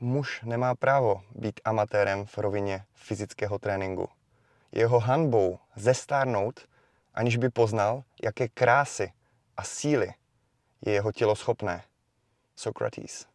Muž nemá právo být amatérem v rovině fyzického tréninku. Jeho hanbou zestárnout, aniž by poznal, jaké krásy a síly je jeho tělo schopné. Socrates.